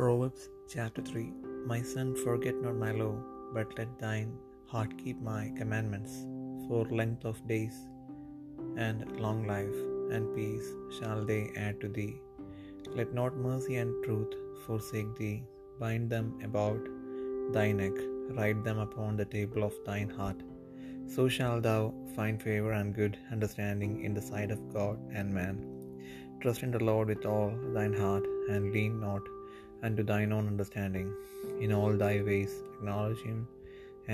Proverbs chapter 3 My son, forget not my law, but let thine heart keep my commandments. For length of days and long life and peace shall they add to thee. Let not mercy and truth forsake thee. Bind them about thy neck, write them upon the table of thine heart. So shalt thou find favor and good understanding in the sight of God and man. Trust in the Lord with all thine heart, and lean not unto thine own understanding. In all thy ways acknowledge him,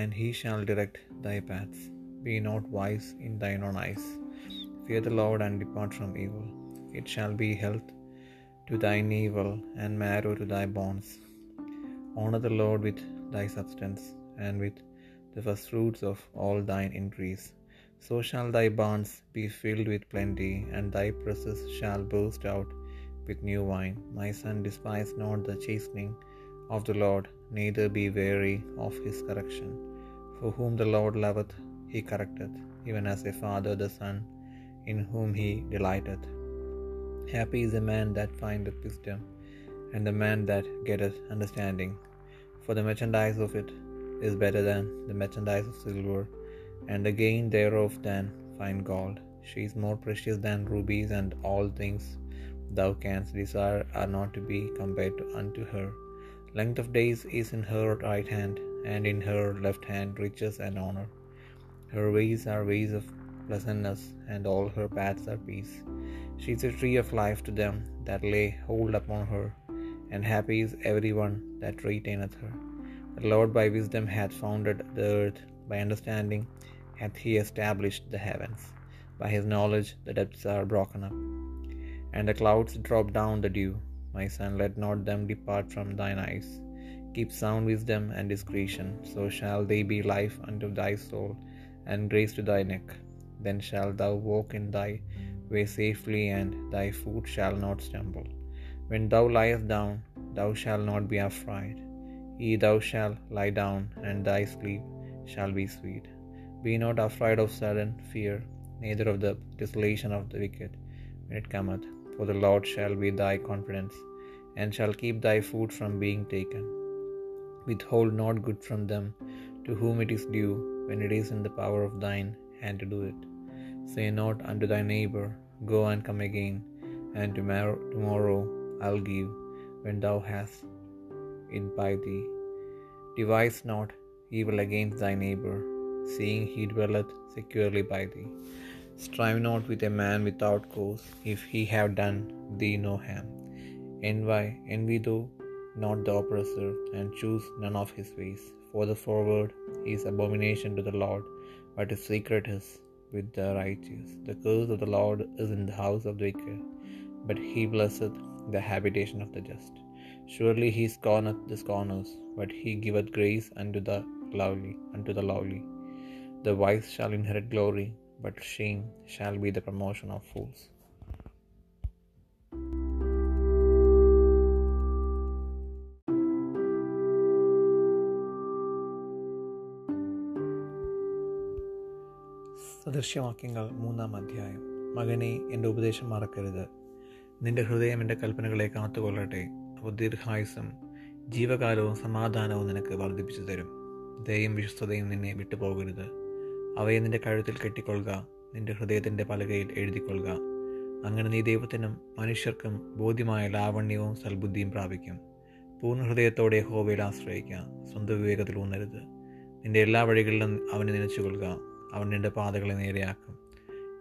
and he shall direct thy paths. Be not wise in thine own eyes. Fear the Lord and depart from evil. It shall be health to thine evil, and marrow to thy bones. Honor the Lord with thy substance, and with the first fruits of all thine increase. So shall thy barns be filled with plenty, and thy presses shall burst out with new wine. My son, despise not the chastening of the Lord, neither be weary of his correction. For whom the Lord loveth, he correcteth, even as a father the son, in whom he delighteth. Happy is the man that findeth wisdom, and the man that getteth understanding. For the merchandise of it is better than the merchandise of silver, and the gain thereof than fine gold. She is more precious than rubies, and all things thou canst desire are not to be compared unto her. Length of days is in her right hand, and in her left hand riches and honor. Her ways are ways of pleasantness, and all her paths are peace. She is a tree of life to them that lay hold upon her, and happy is every one that retaineth her. The Lord by wisdom hath founded the earth, by understanding hath he established the heavens. By his knowledge the depths are broken up, and the clouds drop down the dew. My son, let not them depart from thine eyes. Keep sound wisdom and discretion, so shall they be life unto thy soul, and grace to thy neck. Then shalt thou walk in thy way safely, and thy foot shall not stumble. When thou liest down, thou shalt not be afraid. Ye thou shalt lie down, and thy sleep shall be sweet. Be not afraid of sudden fear, neither of the desolation of the wicked when it cometh. For the Lord shall be thy confidence, and shall keep thy food from being taken. Withhold not good from them to whom it is due, when it is in the power of thine hand to do it. Say not unto thy neighbor, Go and come again, and tomorrow, I'll give, when thou hast it by thee. Devise not evil against thy neighbor, seeing he dwelleth securely by thee. Strive not with a man without cause, if he have done thee no harm. Envy, envy thou not the oppressor, and choose none of his ways. For the forward is abomination to the Lord, but his secret is with the righteous. The curse of the Lord is in the house of the wicked, but he blesseth the habitation of the just. Surely he scorneth the scorners, but he giveth grace unto the lowly, unto the lowly. The wise shall inherit glory, but shame shall be the promotion of fools. സദൃശ്യവാക്യങ്ങൾ മൂന്നാം അധ്യായം. മകനെ എന്റെ ഉപദേശം മറക്കരുത്. നിന്റെ ഹൃദയം എന്റെ കൽപ്പനകളെ കാത്തുകൊള്ളട്ടെ. അപ്പോൾ ദീർഘായുസം ജീവകാലവും സമാധാനവും നിനക്ക് വർദ്ധിപ്പിച്ചു തരും ദയയും വിശ്വസ്തതയും നിന്നെ വിട്ടുപോകരുത്. അവയെ നിന്റെ കഴുത്തിൽ കെട്ടിക്കൊള്ളുക നിന്റെ ഹൃദയത്തിന്റെ പലകയിൽ എഴുതിക്കൊള്ളുക. അങ്ങനെ നീ ദൈവത്തിനും മനുഷ്യർക്കും ബോധ്യമായ ലാവണ്യവും സൽബുദ്ധിയും പ്രാപിക്കും. പൂർണ ഹൃദയത്തോടെ ഹോവയിൽ ആശ്രയിക്കുക സ്വന്തം വിവേകത്തിൽ ഊന്നരുത്. നിന്റെ എല്ലാ വഴികളിലും അവനെ നനച്ചുകൊള്ളുക അവൻ നിന്റെ പാതകളെ നേരെയാക്കും.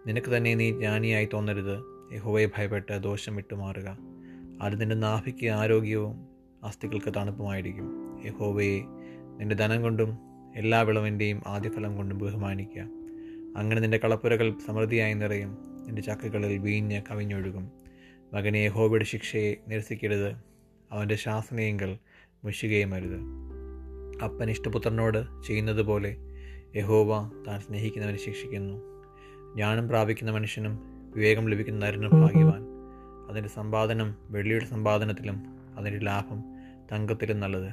നിനക്ക് തന്നെ നീ ജ്ഞാനിയായി തോന്നരുത് യഹോവയെ ഭയപ്പെട്ട് ദോഷം വിട്ടുമാറുക. അത് നിന്റെ നാഭിക്ക് ആരോഗ്യവും അസ്ഥികൾക്ക് തണുപ്പുമായിരിക്കും. യഹോവയെ നിന്റെ ധനം കൊണ്ടും എല്ലാ വിളവിന്റെയും ആദ്യഫലം കൊണ്ട് ബഹുമാനിക്കുക. അങ്ങനെ നിന്റെ കളപ്പുരകൾ സമൃദ്ധിയായി നിറയും. നിന്റെ ചക്കകളിൽ വീഞ്ഞ് കവിഞ്ഞൊഴുകും. മകനെ യഹോവയുടെ ശിക്ഷയെ നിരസിക്കരുത്. അവന്റെ ശാസനയെങ്കിൽ മുഷികയും അരുത്. അപ്പൻ ഇഷ്ടപുത്രനോട് ചെയ്യുന്നത് പോലെ യഹോവ താൻ സ്നേഹിക്കുന്നവനെ ശിക്ഷിക്കുന്നു. ജ്ഞാനം പ്രാപിക്കുന്ന മനുഷ്യനും വിവേകം ലഭിക്കുന്ന നരനും ഭാഗ്യവാൻ. അതിന്റെ സമ്പാദനം വെള്ളിയുടെ സമ്പാദനത്തിലും അതിന്റെ ലാഭം തങ്കത്തിലും നല്ലത്.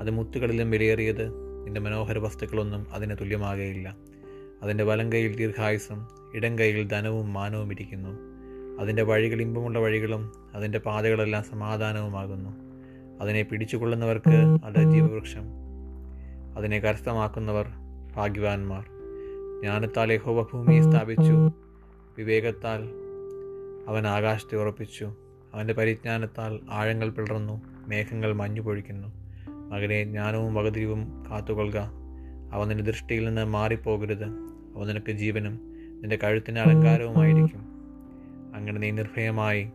അത് മുത്തുകളിലും വിലയേറിയത് നിന്റെ മനോഹര വസ്തുക്കളൊന്നും അതിന് തുല്യമാകുകയില്ല അതിന്റെ വലം കൈയിൽ ദീർഘായുസം ഇടം കൈയിൽ ധനവും മാനവും ഇരിക്കുന്നു. അതിന്റെ വഴികൾ ഇമ്പമുള്ള വഴികളും അതിന്റെ പാതകളെല്ലാം സമാധാനവുമാകുന്നു. അതിനെ പിടിച്ചുകൊള്ളുന്നവർക്ക് അത് ജീവവൃക്ഷം. അതിനെ കരസ്ഥമാക്കുന്നവർ ഭാഗ്യവാന്മാർ. ജ്ഞാനത്താൽ യഹോവ സ്ഥാപിച്ചു. വിവേകത്താൽ അവൻ ആകാശത്തെ ഉറപ്പിച്ചു. അവന്റെ പരിജ്ഞാനത്താൽ ആഴങ്ങൾ പിളർന്നു. മേഘങ്ങൾ മഞ്ഞു പൊഴിക്കുന്നു മകനെ ജ്ഞാനവും വകതിരിവും കാത്തുകൊള്ളുക. അവ നിന്റെ ദൃഷ്ടിയിൽ നിന്ന് മാറിപ്പോകരുത്. അവ നിനക്ക് ജീവനും നിന്റെ കഴുത്തിന് അലങ്കാരവുമായിരിക്കും. അങ്ങനെ നീ നിർഭയമായി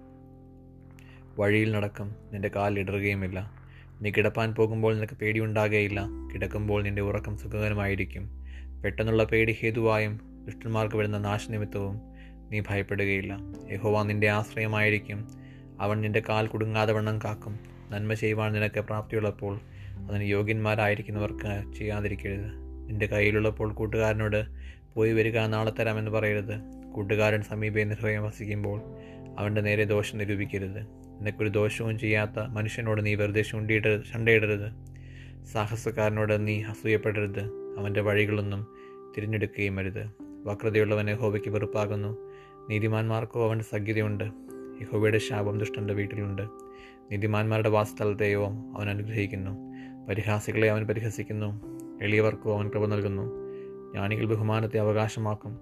വഴിയിൽ നടക്കും. നിന്റെ കാലിടറുകയുമില്ല നീ കിടപ്പാൻ പോകുമ്പോൾ നിനക്ക് പേടിയുണ്ടാകുകയില്ല കിടക്കുമ്പോൾ നിന്റെ ഉറക്കം സുഖകരമായിരിക്കും. പെട്ടെന്നുള്ള പേടി ഹേതുവായും ദുഷ്ടന്മാർക്ക് വരുന്ന നാശനിമിത്തവും നീ ഭയപ്പെടുകയില്ല. യഹോവ നിന്റെ ആശ്രയമായിരിക്കും. അവൻ നിന്റെ കാൽ കുടുങ്ങാതെ വണ്ണം കാക്കും. നന്മ ചെയ്യുവാൻ നിനക്ക് പ്രാപ്തിയുള്ളപ്പോൾ അതിന് യോഗ്യന്മാരായിരിക്കുന്നവർക്ക് ചെയ്യാതിരിക്കരുത്. നിന്റെ കയ്യിലുള്ളപ്പോൾ കൂട്ടുകാരനോട് പോയി വരിക നാളെ തരാമെന്ന് പറയരുത്. കൂട്ടുകാരൻ സമീപേ നിർഭയം വസിക്കുമ്പോൾ അവന്റെ നേരെ ദോഷം നിരൂപിക്കരുത്. നിനക്കൊരു ദോഷവും ചെയ്യാത്ത മനുഷ്യനോട് നീ വെറുതെ ചുണ്ടിയിട ചണ്ടയിടരുത്. സാഹസക്കാരനോട് നീ അസൂയപ്പെടരുത്. അവന്റെ വഴികളൊന്നും തിരഞ്ഞെടുക്കുകയും അരുത്. വക്രതയുള്ളവനെ ഹോബയ്ക്ക് വെറുപ്പാകുന്നു. നീതിമാന്മാർക്കോ അവന്റെ സഖ്യതയുണ്ട്. യഹോവയുടെ ശാപം ദുഷ്ടന്റെ വീട്ടിലുണ്ട്. നീതിമാന്മാരുടെ വാസസ്ഥലത്തെയോ അവൻ അനുഗ്രഹിക്കുന്നു. പരിഹാസികളെ അവൻ പരിഹസിക്കുന്നു. എളിയവർക്കോ അവൻ കൃപ നൽകുന്നു. ജ്ഞാനികൾ ബഹുമാനത്തെ അവകാശമാക്കും.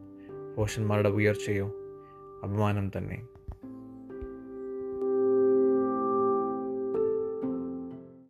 ഭോഷന്മാരുടെ ഉയർച്ചയോ അപമാനം തന്നെ.